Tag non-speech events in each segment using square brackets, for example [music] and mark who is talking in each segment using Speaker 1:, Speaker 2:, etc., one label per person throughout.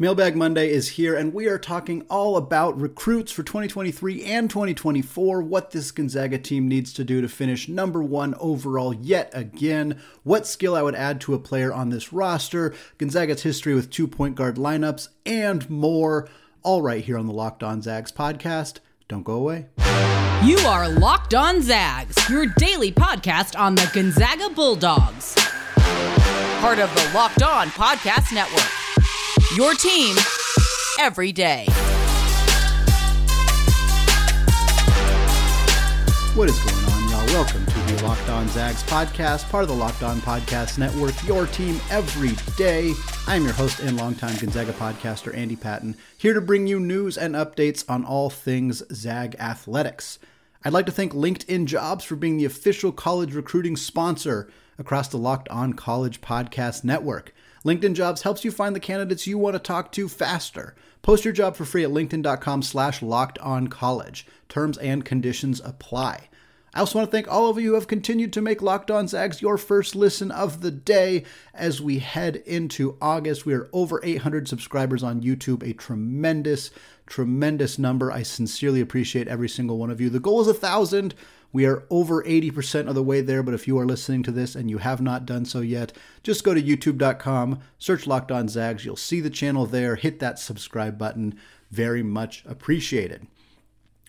Speaker 1: Mailbag Monday is here, and we are talking all about recruits for 2023 and 2024, what this Gonzaga team needs to do to finish number one overall yet again, what skill I would add to a player on this roster, Gonzaga's history with two point guard lineups, and more, all right here on the Locked On Zags podcast. Don't go away.
Speaker 2: You are Locked On Zags, your daily podcast on the Gonzaga Bulldogs, part of the Locked On Podcast Network. Your team every day.
Speaker 1: What is going on, y'all? Welcome to the Locked On Zags podcast, part of the Locked On Podcast Network, your team every day. I'm your host and longtime Gonzaga podcaster, Andy Patton, here to bring you news and updates on all things Zag athletics. I'd like to thank LinkedIn Jobs for being the official college recruiting sponsor across the Locked On College Podcast Network. LinkedIn Jobs helps you find the candidates you want to talk to faster. Post your job for free at linkedin.com slash locked on college. Terms and conditions apply. I also want to thank all of you who have continued to make Locked On Zags your first listen of the day as we head into August. We are over 800 subscribers on YouTube, a tremendous, tremendous number. I sincerely appreciate every single one of you. The goal is a thousand. We are over 80% of the way there, but if you are listening to this and you have not done so yet, just go to youtube.com, search Locked On Zags. You'll see the channel there. Hit that subscribe button. Very much appreciated.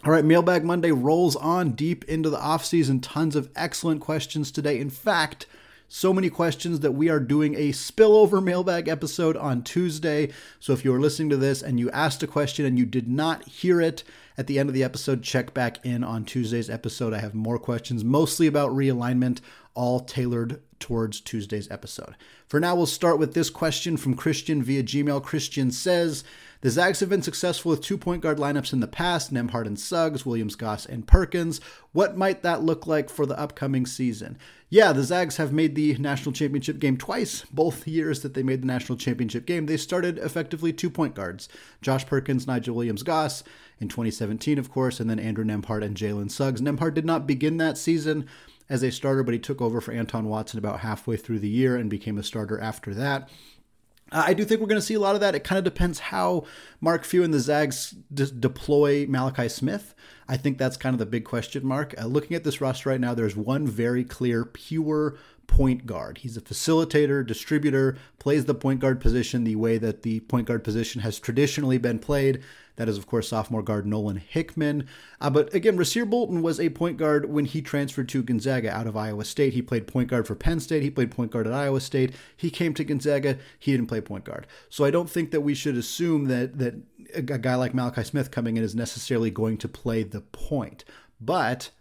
Speaker 1: All right, Mailbag Monday rolls on deep into the offseason. Tons of excellent questions today. In fact, so many questions that we are doing a spillover mailbag episode on Tuesday. So if you are listening to this and you asked a question and you did not hear it at the end of the episode, check back in on Tuesday's episode. I have more questions, mostly about realignment, all tailored towards Tuesday's episode. For now, we'll start with this question from Christian via Gmail. Christian says, the Zags have been successful with two point guard lineups in the past Nembhard and Suggs, Williams Goss and Perkins. What might that look like for the upcoming season? Yeah, the Zags have made the national championship game twice. Both years that they made the national championship game, they started effectively two point guards Josh Perkins, Nigel Williams Goss in 2017, of course, and then Andrew Nembhard and Jalen Suggs. Nembhard did not begin that season as a starter, but he took over for Anton Watson about halfway through the year and became a starter after that. I do think we're going to see a lot of that. It kind of depends how Mark Few and the Zags de- deploy Malachi Smith. I think that's kind of the big question mark. Uh, looking at this roster right now, there's one very clear, pure point guard. He's a facilitator, distributor, plays the point guard position the way that the point guard position has traditionally been played. That is, of course, sophomore guard Nolan Hickman. Uh, but again, Rasir Bolton was a point guard when he transferred to Gonzaga out of Iowa State. He played point guard for Penn State. He played point guard at Iowa State. He came to Gonzaga. He didn't play point guard. So I don't think that we should assume that that a guy like Malachi Smith coming in is necessarily going to play the point. But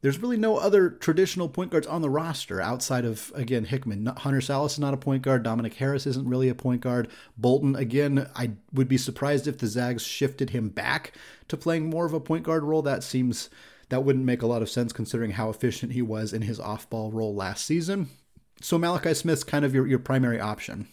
Speaker 1: there's really no other traditional point guards on the roster outside of again Hickman. Hunter Sallis is not a point guard. Dominic Harris isn't really a point guard. Bolton again, I would be surprised if the Zags shifted him back to playing more of a point guard role. That seems that wouldn't make a lot of sense considering how efficient he was in his off-ball role last season. So Malachi Smith's kind of your, your primary option.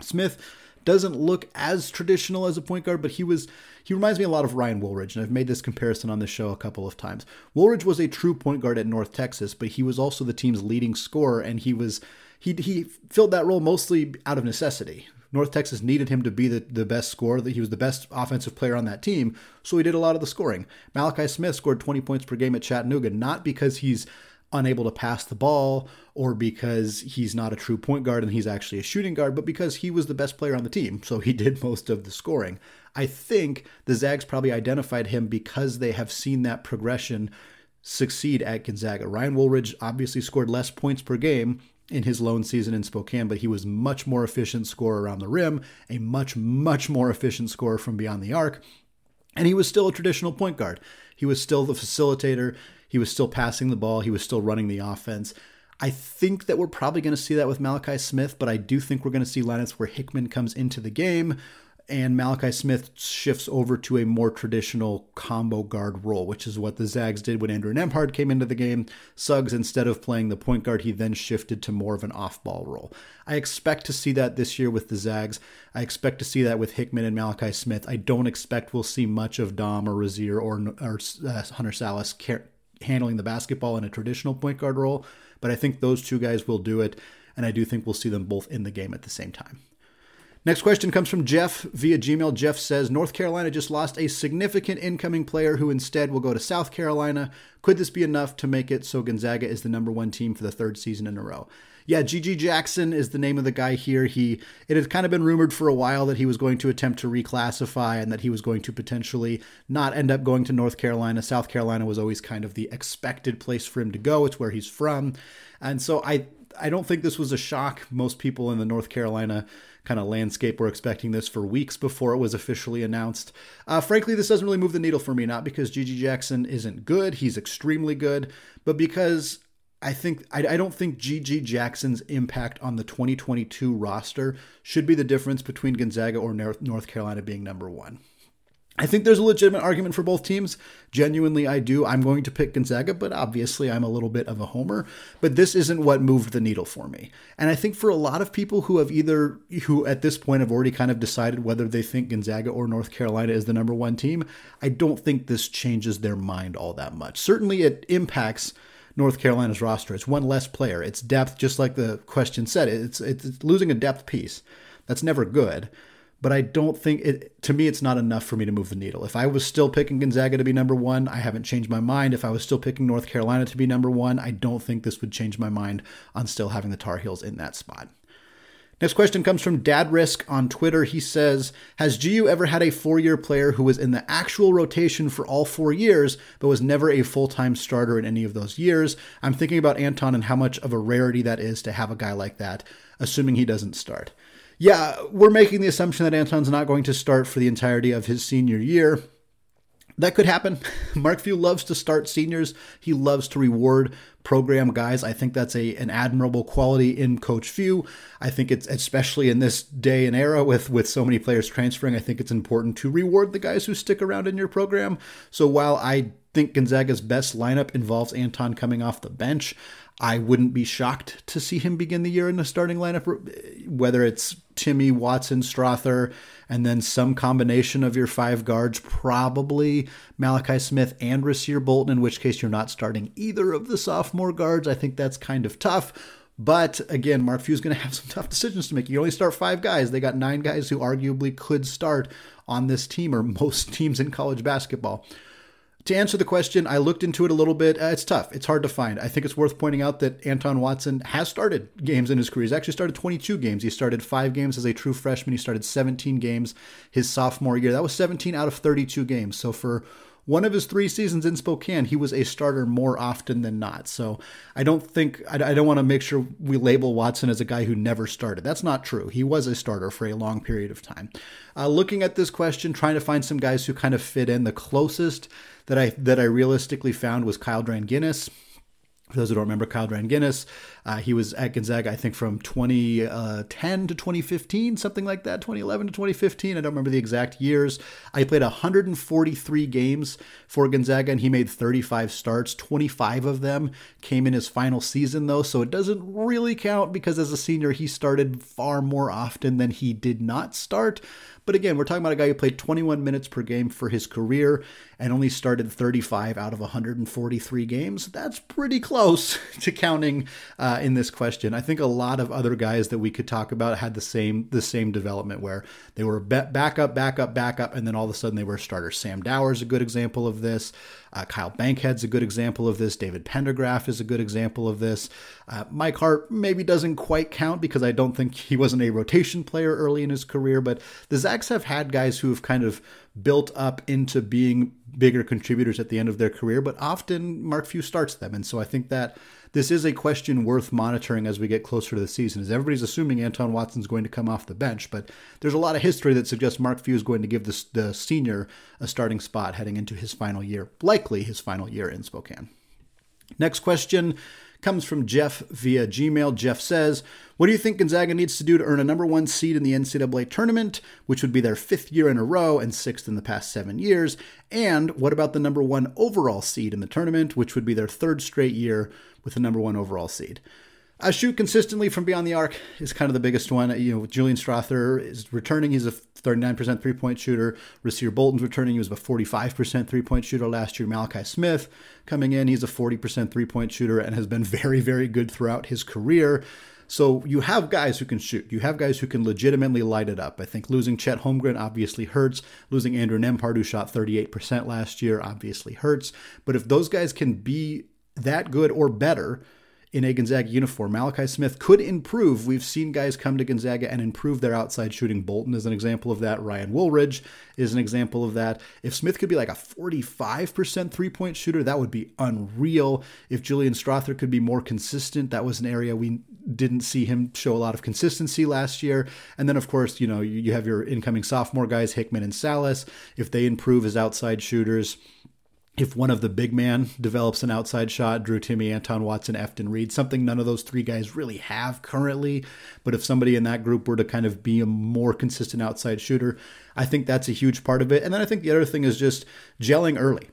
Speaker 1: Smith doesn't look as traditional as a point guard, but he was he reminds me a lot of Ryan Woolridge, and I've made this comparison on the show a couple of times. Woolridge was a true point guard at North Texas, but he was also the team's leading scorer, and he was he he filled that role mostly out of necessity. North Texas needed him to be the, the best scorer, that he was the best offensive player on that team, so he did a lot of the scoring. Malachi Smith scored 20 points per game at Chattanooga, not because he's unable to pass the ball or because he's not a true point guard and he's actually a shooting guard, but because he was the best player on the team. So he [laughs] did most of the scoring. I think the Zags probably identified him because they have seen that progression succeed at Gonzaga. Ryan Woolridge obviously scored less points per game in his lone season in Spokane, but he was much more efficient scorer around the rim, a much, much more efficient scorer from beyond the arc. And he was still a traditional point guard. He was still the facilitator. He was still passing the ball. He was still running the offense. I think that we're probably going to see that with Malachi Smith, but I do think we're going to see lineups where Hickman comes into the game and Malachi Smith shifts over to a more traditional combo guard role, which is what the Zags did when Andrew Nembhard came into the game. Suggs, instead of playing the point guard, he then shifted to more of an off ball role. I expect to see that this year with the Zags. I expect to see that with Hickman and Malachi Smith. I don't expect we'll see much of Dom or Rasir or, or uh, Hunter Sallis handling the basketball in a traditional point guard role, but I think those two guys will do it, and I do think we'll see them both in the game at the same time. Next question comes from Jeff via Gmail. Jeff says North Carolina just lost a significant incoming player who instead will go to South Carolina. Could this be enough to make it so Gonzaga is the number one team for the third season in a row? Yeah, GG Jackson is the name of the guy here. He it had kind of been rumored for a while that he was going to attempt to reclassify and that he was going to potentially not end up going to North Carolina. South Carolina was always kind of the expected place for him to go. It's where he's from. And so I I don't think this was a shock. Most people in the North Carolina kind of landscape were expecting this for weeks before it was officially announced. Uh, frankly, this doesn't really move the needle for me, not because GG Jackson isn't good, he's extremely good, but because I think I, I, don't think GG Jackson's impact on the 2022 roster should be the difference between Gonzaga or North Carolina being number one. I think there's a legitimate argument for both teams. Genuinely, I do. I'm going to pick Gonzaga, but obviously, I'm a little bit of a homer. But this isn't what moved the needle for me. And I think for a lot of people who have either, who at this point have already kind of decided whether they think Gonzaga or North Carolina is the number one team, I don't think this changes their mind all that much. Certainly, it impacts North Carolina's roster. It's one less player. It's depth, just like the question said. It's it's losing a depth piece. That's never good but I don't think it, to me, it's not enough for me to move the needle. If I was still picking Gonzaga to be number one, I haven't changed my mind. If I was still picking North Carolina to be number one, I don't think this would change my mind on still having the Tar Heels in that spot. Next question comes from Dad Risk on Twitter. He says, Has GU ever had a four year player who was in the actual rotation for all four years, but was never a full time starter in any of those years? I'm thinking about Anton and how much of a rarity that is to have a guy like that, assuming he doesn't start. Yeah, we're making the assumption that Anton's not going to start for the entirety of his senior year. That could happen. [laughs] Mark Few loves to start seniors. He loves to reward program guys. I think that's a an admirable quality in Coach Few. I think it's especially in this day and era with with so many players transferring. I think it's important to reward the guys who stick around in your program. So while I think Gonzaga's best lineup involves Anton coming off the bench, I wouldn't be shocked to see him begin the year in the starting lineup, uh, whether it's Timme, Watson, Strawther, and then some combination of your five guards, probably Malachi Smith and Rasir Bolton, in which case you're not starting either of the sophomore guards. I think that's kind of tough. But again, Mark Few's going to have [laughs] some tough decisions to make. You only start five guys. They got nine guys who arguably could start on this team or most [laughs] teams in college basketball to answer the question, I looked into it a little bit. Uh, it's tough. It's hard to find. I think it's worth pointing out that Anton Watson has started games in his career. He's actually started 22 games. He started five games as a true freshman. He started 17 games his sophomore year. That was 17 out of 32 games. So for one of his three seasons in Spokane, he was a starter more often than not. So I don't think, I, I don't want to make sure we label Watson as a guy who never started. That's not true. He was a starter for a long period of time. Uh, looking at this question, trying to find some guys who kind of fit in the closest that I that I realistically found was Kyle Dranginis. For those who don't remember Kyle Dranginis, uh, he was at Gonzaga, I think, from 2010 uh, to 2015, something like that, 2011 to 2015. I don't remember the exact years. I played 143 games for Gonzaga, and he made 35 starts. 25 of them came in his final season, though, so it doesn't really count because as a senior, he started far more often than he did not start. But again, we're talking about a guy who played 21 minutes per game for his career and only started 35 out of 143 games. That's pretty close [laughs] to counting uh, in this question. I think a lot of other guys that we could talk about had the same the same development where they were backup, backup, backup, and then all of a sudden they were starters. Sam Dower is a good example of this. Uh, Kyle Bankhead's a good example of this. David Pendergraph is a good example of this. Uh, Mike Hart maybe doesn't quite count because I don't think he wasn't a rotation player early in his career, but the Zags have had guys who have kind of built up into being bigger contributors at the end of their career, but often Mark Few starts them. And so I think that this is a question worth monitoring as we get closer to the season. As everybody's assuming Anton Watson's going to come off the bench, but there's a lot of history that suggests Mark Few is going to give the, the senior a starting spot heading into his final year, likely his final year in Spokane. Next question comes from Jeff via Gmail. Jeff says, What do you think Gonzaga needs to do to earn a number one seed in the NCAA tournament, which would be their fifth year in a row and sixth in the past seven years? And what about the number one overall seed in the tournament, which would be their third straight year with the number one overall seed? I shoot consistently from beyond the arc is kind of the biggest one. You know, Julian Strawther is returning. He's a 39% three point shooter. Rasir Bolton's returning. He was a 45% three point shooter last year. Malachi Smith coming in. He's a 40% three point shooter and has been [laughs] very, very good throughout his career. So you have guys who can shoot. You have guys who can legitimately light it up. I think losing Chet Holmgren obviously hurts. Losing Andrew Nembhard, who shot 38% last year, obviously hurts. But if those guys can be that good or better, in a Gonzaga uniform. Malachi Smith could improve. We've seen guys come to Gonzaga and improve their outside shooting. Bolton is an example of that. Ryan Woolridge is an example of that. If Smith could be like a 45% three point shooter, that would be unreal. If Julian Strawther could be more consistent, that was an area we didn't see him show a lot of consistency last year. And then, of course, you know, you have your incoming sophomore guys, Hickman and Sallis. If they improve as outside shooters, if one of the big man develops an outside shot, Drew Timme, Anton Watson, Efton Reid, something none of those three guys really have currently. But if somebody in that group were to kind of be a more consistent outside shooter, I think that's a huge part of it. And then I think the other thing is just gelling early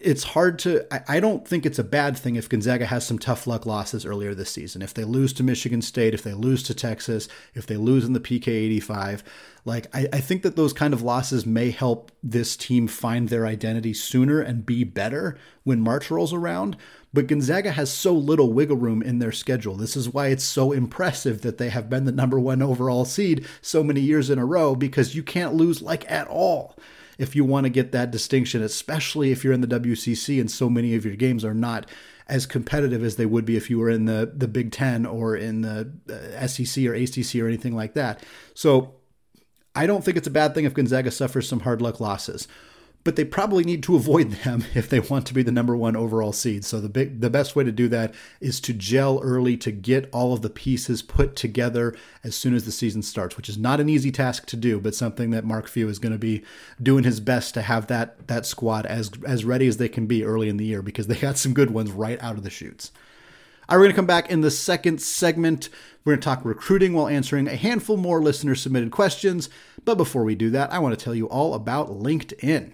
Speaker 1: it's hard to. I, don't think it's a bad thing if Gonzaga has some tough luck losses earlier this season. If they lose to Michigan State, if they lose to Texas, if they lose in the PK 85, like I, I think that those kind of losses may help this team find their identity sooner and be better when March rolls around. But Gonzaga has so little wiggle room in their schedule. This is why it's so impressive that they have been the number one overall seed so many years in a row because you can't lose like at all if you want to get that distinction, especially if you're in the WCC and so many of your games are not as competitive as they would be if you were in the the Big Ten or in the uh, SEC or ACC or anything like that. So I don't think it's a bad thing if Gonzaga suffers some hard luck losses but they probably need to avoid them [laughs] if they want to be the number one overall seed. So the big, the best way to do that is to gel early to get all of the pieces put together as soon as the season starts, which is not an easy task to do, but something that Mark Few is going to be doing his best to have that that squad as as ready as they can be early in the year because they got some good ones right out of the chutes. All right, we're going to come back in the second segment. We're going to talk recruiting while answering a handful more listener submitted questions. But before we do that, I want to tell you all about LinkedIn.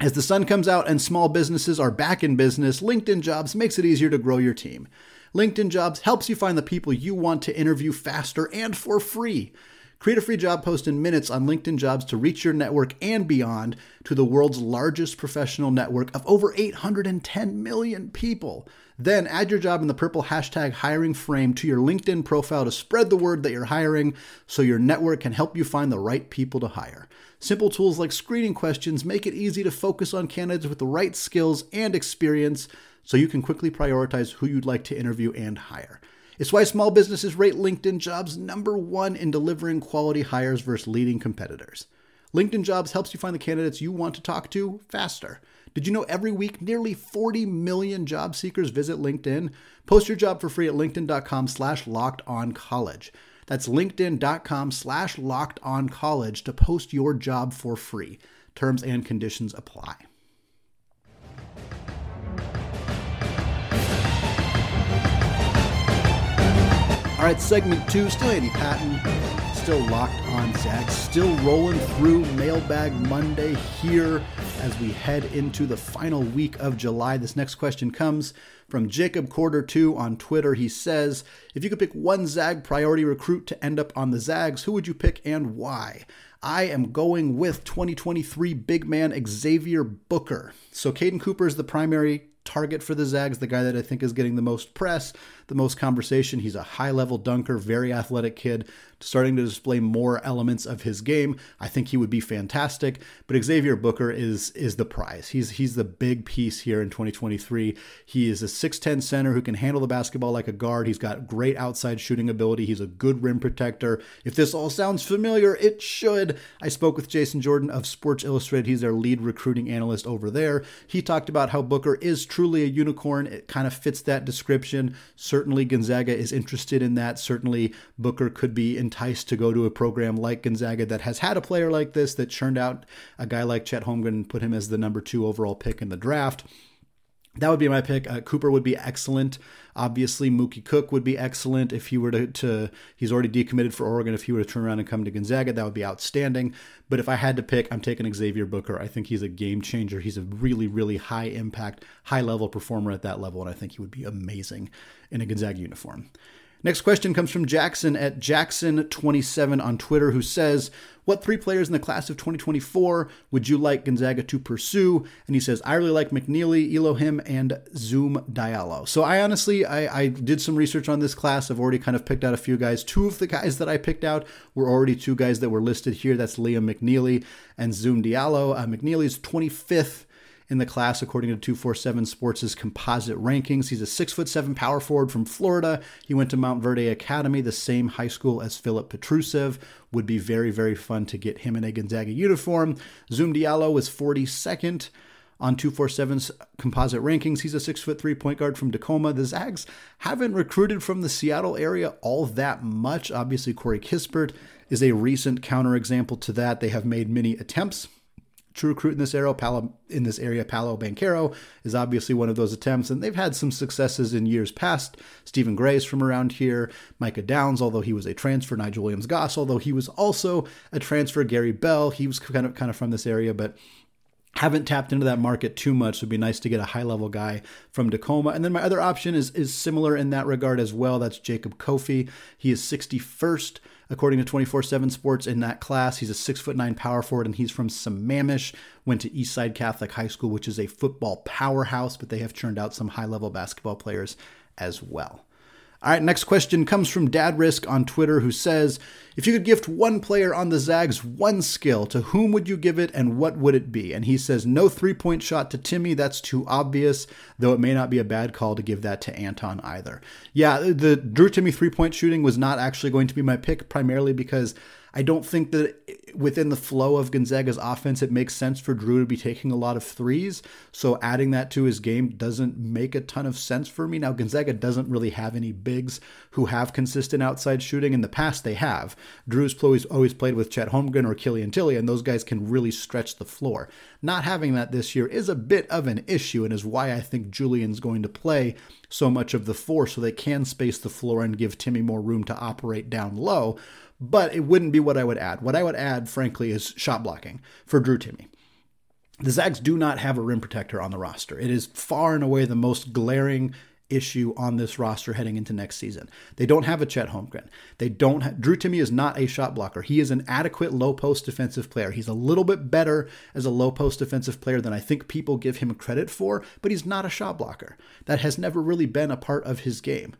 Speaker 1: As the sun comes out and small businesses are back in business, LinkedIn Jobs makes it easier to grow your team. LinkedIn Jobs helps you find the people you want to interview faster and for free. Create a free job post in minutes on LinkedIn Jobs to reach your network and beyond to the world's largest professional network of over 810 million people. Then add your job in the purple hashtag hiring frame to your LinkedIn profile to spread the word that you're hiring so your network can help you find the right people to hire. Simple tools like screening questions make it easy to focus on candidates with the right skills and experience so you can quickly prioritize who you'd like to interview and hire. It's why small businesses rate LinkedIn jobs number one in delivering quality hires versus leading competitors. LinkedIn jobs helps you find the candidates you want to talk to faster. Did you know every week nearly 40 million job seekers visit LinkedIn? Post your job for free at linkedin.com slash locked on college. That's linkedin.com slash locked on college to post your job for free. Terms and conditions apply. All right, segment two, still Andy Patton, still locked on Zags, still rolling through Mailbag Monday here as we head into the final week of July. This next question comes from Jacob Quarter 2 on Twitter, he says, If you could pick one Zag priority recruit to end up on the Zags, who would you pick and why? I am going with 2023 big man Xavier Booker. So Caden Cooper is the primary target for the Zags, the guy that I think is getting the most press, the most conversation. He's a high level dunker, very athletic kid, starting to display more elements of his game. I think he would be fantastic. But Xavier Booker is is the prize. He's he's the big piece here in 2023. He is a 6'10 center who can handle the basketball like a guard. He's got great outside shooting ability. He's a good rim protector. If this all sounds familiar, it should. I spoke with Jason Jordan of Sports Illustrated. He's their lead recruiting analyst over there. He talked about how Booker is truly a unicorn. It kind of fits that description. Certainly Gonzaga is interested in that. Certainly Booker could be enticed to go to a program like Gonzaga that has had a player like this that churned out a guy like Chet Holmgren and put him as the number two overall pick in the draft. That would be my pick. Uh, Cooper would be excellent. Obviously, Mookie Cook would be excellent if he were to, to, he's already decommitted for Oregon. If he were to turn around and come to Gonzaga, that would be outstanding. But if I had to pick, I'm taking Xavier Booker. I think he's a game changer. He's a really, really high impact, high level performer at that level, and I think he would be amazing in a Gonzaga uniform. Next question comes from Jackson at Jackson27 on Twitter, who says, What three players in the class of 2024 would you like Gonzaga to pursue? And he says, I really like McNeeley, Elohim, and Zoom Diallo. So I honestly, I, I did some research on this class. I've already kind of picked out a few guys. Two of the guys that I picked out were already two guys that were listed here. That's Liam McNeeley and Zoom Diallo. Uh, McNeeley's 25th in the class according to 247 Sports' composite rankings. He's a six foot seven power forward from Florida. He went to Montverde Academy, the same high school as Filip Petrusev. Would be very, very fun to get him in a Gonzaga uniform. Zoom Diallo was 42nd on 247's composite rankings. He's a six foot three point guard from Tacoma. The Zags haven't recruited from the Seattle area all that much. Obviously, Corey Kispert is a recent counterexample to that. They have made many attempts to recruit in this area. Paolo, in this area, Paolo Banchero is obviously one of those attempts, and they've had some successes in years past. Steven Gray's from around here, Micah Downs, although he was a transfer, Nigel Williams Goss, although he was also a transfer, Gary Bell, he was kind of kind of from this area, but haven't tapped into that market too much. It'd be nice to get a high level guy from Tacoma. And then my other option is is similar in that regard as well. That's Jacob Cofie. He is 61st according to 24/7 Sports in that class. He's a six foot nine power forward, and he's from Sammamish. Went to Eastside Catholic High School, which is a football powerhouse, but they have churned out some high level basketball players as well. All right, next question comes from Dad Risk on Twitter, who says, "If you could gift one player on the Zags one skill, to whom would you give it, and what would it be?" And he says, "No three-point shot to Timme. That's too obvious. Though it may not be a bad call to give that to Anton either." Yeah, the Drew Timme three-point shooting was not actually going to be my pick, primarily because I don't think that within the flow of Gonzaga's offense, it makes sense for Drew to be taking a lot of threes. So adding that to his game doesn't make a ton of sense for me. Now, Gonzaga doesn't really have any bigs who have consistent outside shooting. In the past, they have. Drew's always, always played with Chet Holmgren or Killian Tillie, and those guys can really stretch the floor. Not having that this year is a bit of an issue and is why I think Julian's going to play so much of the four so they can space the floor and give Timme more room to operate down low but it wouldn't be what I would add. What I would add, frankly, is shot blocking for Drew Timme. The Zags do not have a rim protector on the roster. It is far and away the most glaring issue on this roster heading into next season. They don't have a Chet Holmgren. They don't. Drew Timme is not a shot blocker. He is an adequate low post defensive player. He's a little bit better as a low post defensive player than I think people give him credit for, but he's not a shot blocker. That has never really been a part of his game.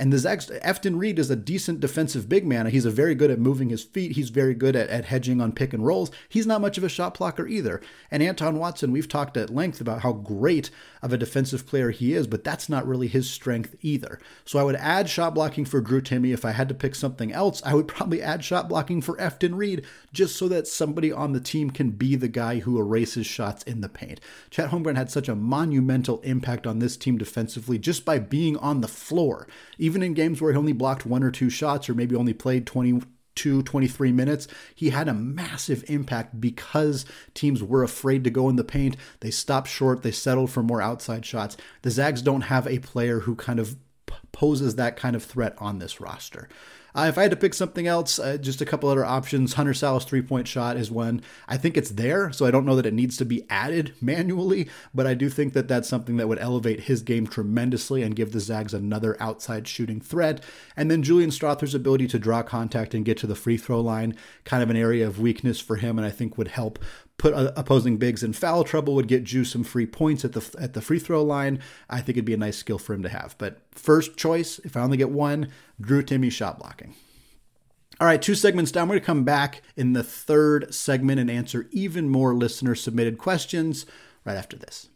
Speaker 1: And the Zags, Efton Reid is a decent defensive big man. He's a very good at moving his feet. He's very good at, at hedging on pick and rolls. He's not much of a shot blocker either. And Anton Watson, we've talked at length about how great of a defensive player he is, but that's not really his strength either. So I would add shot blocking for Drew Timme. If I had to pick something else, I would probably add shot blocking for Efton Reid just so that somebody on the team can be the guy who erases shots in the paint. Chet Holmgren had such a monumental impact on this team defensively just by being on the floor even in games where he only blocked one or two shots or maybe only played 22, 23 minutes, he had a massive impact because teams were afraid to go in the paint. They stopped short, they settled for more outside shots. The Zags don't have a player who kind of poses that kind of threat on this roster. Uh, if I had to pick something else, uh, just a couple other options. Hunter Sallis three point shot is one. I think it's there, so I don't know that it needs to be added [laughs] manually, but I do think that that's something that would elevate his game tremendously and give the Zags another outside shooting threat. And then Julian Strawther's ability to draw contact and get to the free throw line, kind of an area of weakness for him, and I think would help put opposing bigs in foul trouble, would get Ju some free points at the at the free throw line. I think it'd be a nice skill for him to have. But first choice, if I only get one, Drew Timme shot blocking. All right, two segments down. We're going to come back in the third segment and answer even more listener submitted questions right after this.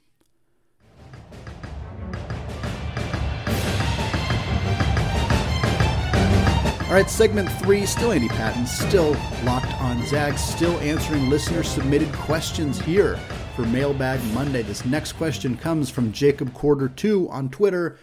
Speaker 1: All right, segment three, still Andy Patton, still locked on Zags, still answering listener submitted questions here for Mailbag Monday. This next question comes from Jacob Quarter 2 on Twitter,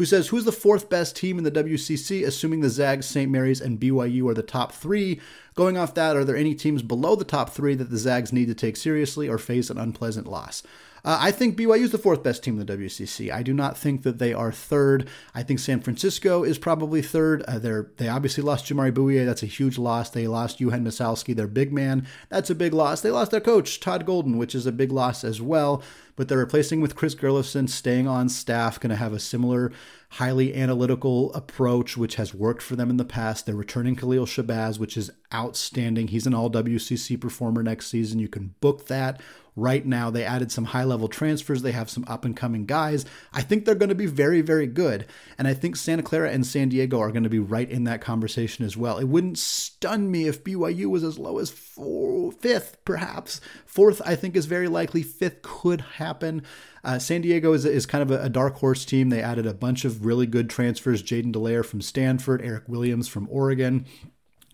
Speaker 1: who says, Who's the fourth best team in the WCC, assuming the Zags, St. Mary's, and BYU are the top three? Going off that, are there any teams below the top three that the Zags need to take seriously or face an unpleasant loss? Uh, I think BYU is the fourth best team in the WCC. I do not think that they are third. I think San Francisco is probably third. Uh, they obviously lost Jamaree Bouyea. That's a huge loss. They lost Yauhen Massalski, their big man. That's a big loss. They lost their coach Todd Golden, which is a big loss as well. But they're replacing with Chris Gerlufsen, staying on staff, going to have a similar highly analytical approach, which has worked for them in the past. They're returning Khalil Shabazz, which is outstanding. He's an all WCC performer next season. You can book that right now. They added some high level transfers. They have some up and coming guys. I think they're going to be very, very good. And I think Santa Clara and San Diego are going to be right in that conversation as well. It wouldn't stun me if BYU was as low as four, fifth, perhaps. Fourth, I think, is very likely. Fifth could happen. Uh, San Diego is, is kind of a, a, dark horse team. They added a bunch of really good transfers Jaden Delaire from Stanford, Eric Williams from Oregon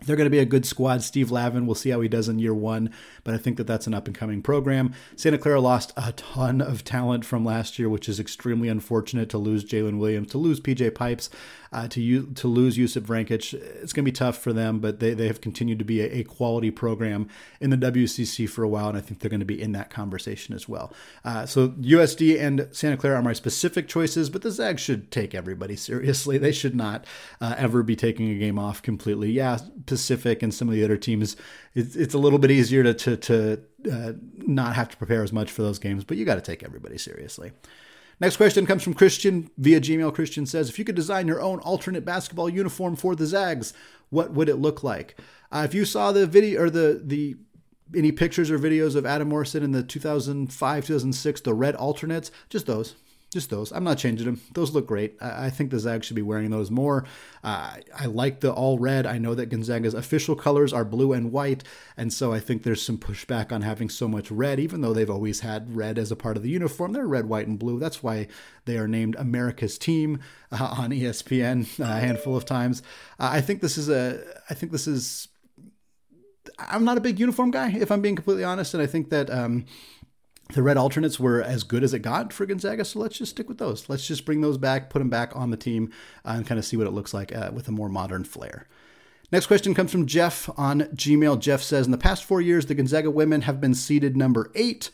Speaker 1: they're going to be a good squad. Steve Lavin, we'll see how he does in year one, but I think that that's an up and coming program. Santa Clara lost a ton of talent from last year, which is extremely unfortunate to lose Jalen Williams, to lose PJ Pipes, uh, to to lose Josip Vrankic. It's going to be tough for them, but they, they have continued to be a, a, quality program in the WCC for a while, and I think they're going to be in that conversation as well. Uh, so USD and Santa Clara are my specific choices, but the Zags should take everybody [laughs] seriously. They should not uh, ever be taking a game off completely. Yeah, Pacific and some of the other teams, it's, it's a little bit easier to to, to uh, not have to prepare as much for those games, but you got to take everybody seriously. Next question comes from Christian via Gmail. Christian says, if you could design your own alternate basketball uniform for the Zags, what would it look like? Uh, if you saw the video or the the any pictures or videos of Adam Morrison in the 2005 2006 the red alternates, just those. Just those. I'm not changing them. Those look great. I, I think the Zags should be wearing those more. Uh, I like the all red. I know that Gonzaga's official colors are blue and white, and so I think there's some pushback on having so much red, even though they've always had red as a part of the uniform. They're red, white, and blue. That's why they are named America's Team uh, [laughs] on ESPN a handful of times. Uh, I think this is a. I think this is. I'm not a big uniform guy, if I'm being completely honest, and I think that. Um, the red alternates were as good as it got for Gonzaga, so let's just stick with those. Let's just bring those back, put them back on the team, uh, and kind of see what it looks like uh, with a more modern flair. Next question comes from Jeff on Gmail. Jeff says, In the past four years, the Gonzaga women have been seeded number eight.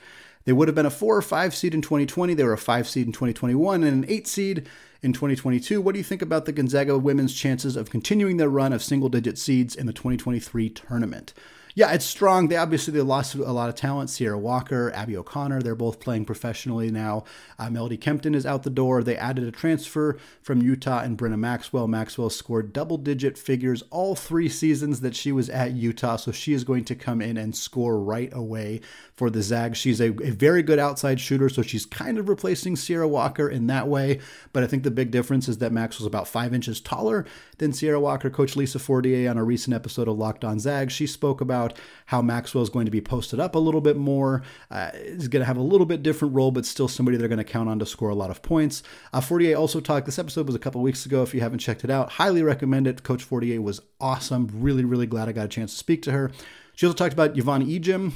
Speaker 1: They would have been a four or five seed in 2020. They were a five seed in 2021 and an eight seed in 2022. What do you think about the Gonzaga women's chances of continuing their run of single digit seeds in the 2023 tournament? Yeah, it's strong. They obviously they lost a lot of talent. Cierra Walker, Abby O'Connor, they're both playing professionally now. Uh, Melody Kempton is out the door. They added a transfer from Utah and Brenna Maxwell. Maxwell scored double digit figures all three seasons that she was at Utah, so she is going to come in and score right away for the Zags. She's a, a very good outside shooter, so she's kind of replacing Cierra Walker in that way. But I think the big difference is that Maxwell's about five inches taller than Cierra Walker. Coach Lisa Fortier on a recent episode of Locked On Zags, she spoke about how Maxwell is going to be posted up a little bit more. Uh, is going to have a little bit different role, but still somebody they're going to count on to score a lot of points. Uh, Fortier also talked. This episode was a couple weeks ago. If you haven't checked it out, highly recommend it. Coach Fortier was awesome. Really, really glad I got a chance to speak to her. She also talked about Yvonne Ejim,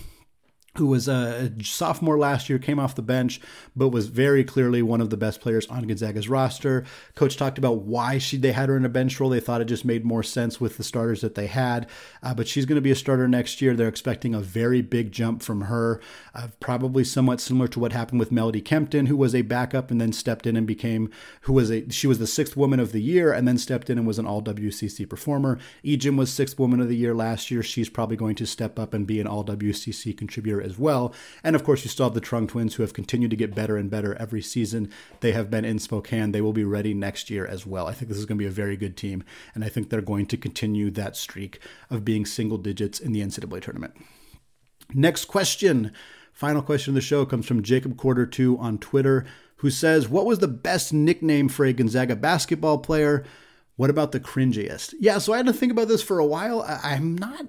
Speaker 1: who was a sophomore last year, came off the bench, but was very clearly one of the best players on Gonzaga's roster. Coach talked about why she they had her in a bench role. They thought it just made more sense with the starters that they had. Uh, but she's going to be a starter next year. They're expecting a very big jump from her, uh, probably somewhat similar to what happened with Melody Kempton, who was a backup and then stepped in and became who was a she was the sixth woman of the year and then stepped in and was an All WCC performer. Ejim was sixth woman of the year last year. She's probably going to step up and be an All WCC contributor as well. And of course, you still have the Truong twins who have continued to get better and better every season. They have been in Spokane. They will be ready next year as well. I think this is going to be a very good team, and I think they're going to continue that streak of being single digits in the NCAA tournament. Next question. Final question of the show comes from Jacob Quarter 2 on Twitter, who says, What was the best nickname for a Gonzaga basketball player? What about the cringiest? Yeah, so I had to think about this for a while. I, am not,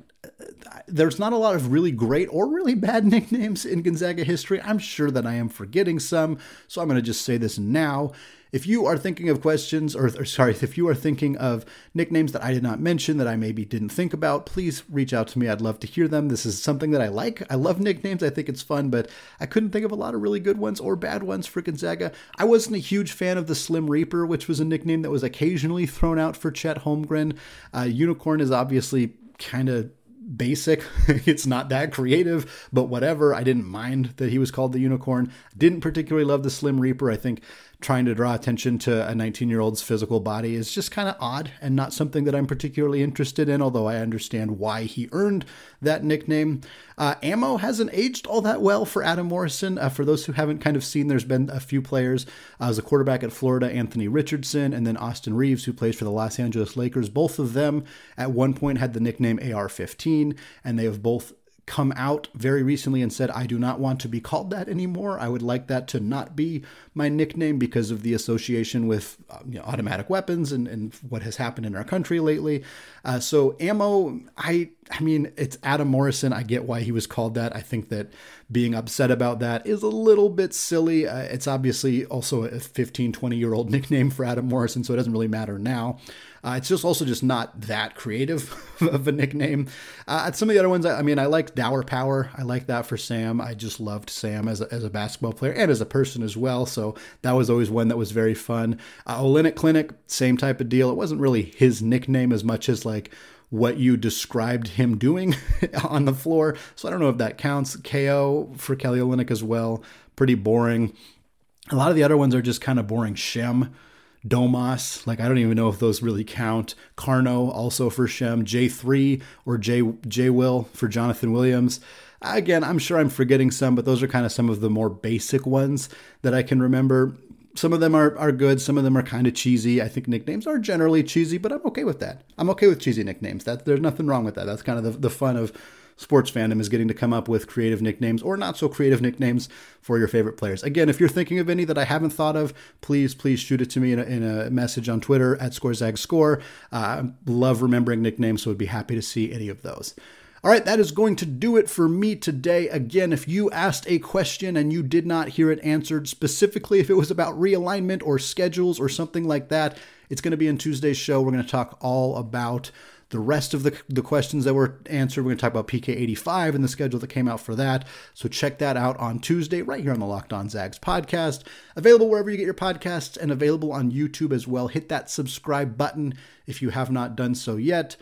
Speaker 1: there's not a lot of really great or really bad [laughs] nicknames in Gonzaga history. I'm sure that I am forgetting some, so I'm going to just say this now. If you are thinking of questions, or, or, sorry, if you are thinking of nicknames that I did not mention that I maybe didn't think about, please reach out to me. I'd love to hear them. This is something that I like. I love nicknames. I think it's fun, but I couldn't think of a lot of really good ones or bad ones for Gonzaga. I wasn't a huge fan of the Slim Reaper, which was a nickname that was occasionally thrown out for Chet Holmgren. Uh, Unicorn is obviously kind of basic. [laughs] it's not that creative, but whatever. I didn't mind that he was called the unicorn. Didn't particularly love the Slim Reaper. I think trying to draw attention to a 19 year old's physical body is just kind of odd and not something that I'm particularly interested in, although I understand why he earned that nickname. Uh, ammo hasn't aged all that well for Adam Morrison. Uh, for those who haven't kind of seen, there's been a few players. Uh, as a quarterback at Florida, Anthony Richardson, and then Austin Reaves, who plays for the Los Angeles Lakers. Both of them at one point had the nickname AR 15, and they have both come out very recently and said, I do not want to be called that anymore. I would like that to not be my nickname because of the association with uh, you know, automatic weapons and, and what has happened in our country lately. Uh, so, ammo, I, I mean, it's Adam Morrison. I get why he was called that. I think that being upset about that is a little bit silly. Uh, it's obviously also a 15, 20 year old [laughs] nickname for Adam Morrison, so it doesn't really matter now. Uh, it's just also just not that creative [laughs] of a nickname. Uh, some of the other ones, I, mean, I like Dower Power. I like that for Sam. I just loved Sam as a, as a basketball player and as a person as well. So that was always one that was very fun. Uh, Olynyk Clinic, same type of deal. It wasn't really his nickname as much as like what you described him doing [laughs] on the floor. So I don't know if that counts. KO for Kelly Olynyk as well. Pretty boring. A lot of the other ones are just kind of boring. Shem Domas, like I don't even know if those really count. Carno also for Shem, J3 or J J Will for Jonathan Williams. Again, I'm sure I'm forgetting some, but those are kind of some of the more basic ones that I can remember. Some of them are, are good, some of them are kind of cheesy. I think nicknames are generally cheesy, but I'm okay with that. I'm okay with cheesy nicknames. That there's nothing wrong with that. That's kind of the, the fun of sports fandom is getting to come up with creative nicknames or not so creative nicknames for your favorite players. Again, if you're thinking of any that I haven't thought of, please, please shoot it to me in a, in a message on Twitter at ScoreZagScore. Uh, love remembering nicknames, so I'd be happy to see any of those. All right, that is going to do it for me today. Again, if you asked a question and you did not hear it answered, specifically if it was about realignment or schedules or something like that, it's going to be in Tuesday's show. We're going to talk all about the rest of the, the questions that were answered. We're going to talk about PK85 and the schedule that came out for that. So check that out on Tuesday, right here on the Locked On Zags podcast. Available wherever you get your podcasts and available on YouTube as well. Hit that subscribe button if you have not done so yet.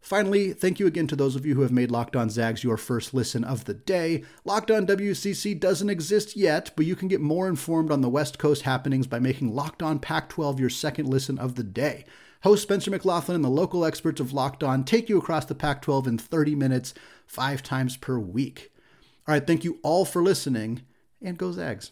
Speaker 1: Finally, thank you again to those of you who have made Locked On Zags your first listen of the day. Locked On WCC doesn't exist yet, but you can get more informed on the West Coast happenings by making Locked On Pac 12 your second listen of the day. Host Spencer McLaughlin and the local experts of Locked On take you across the Pac 12 in 30 minutes, five times per week. All right, thank you all for listening, and go Zags.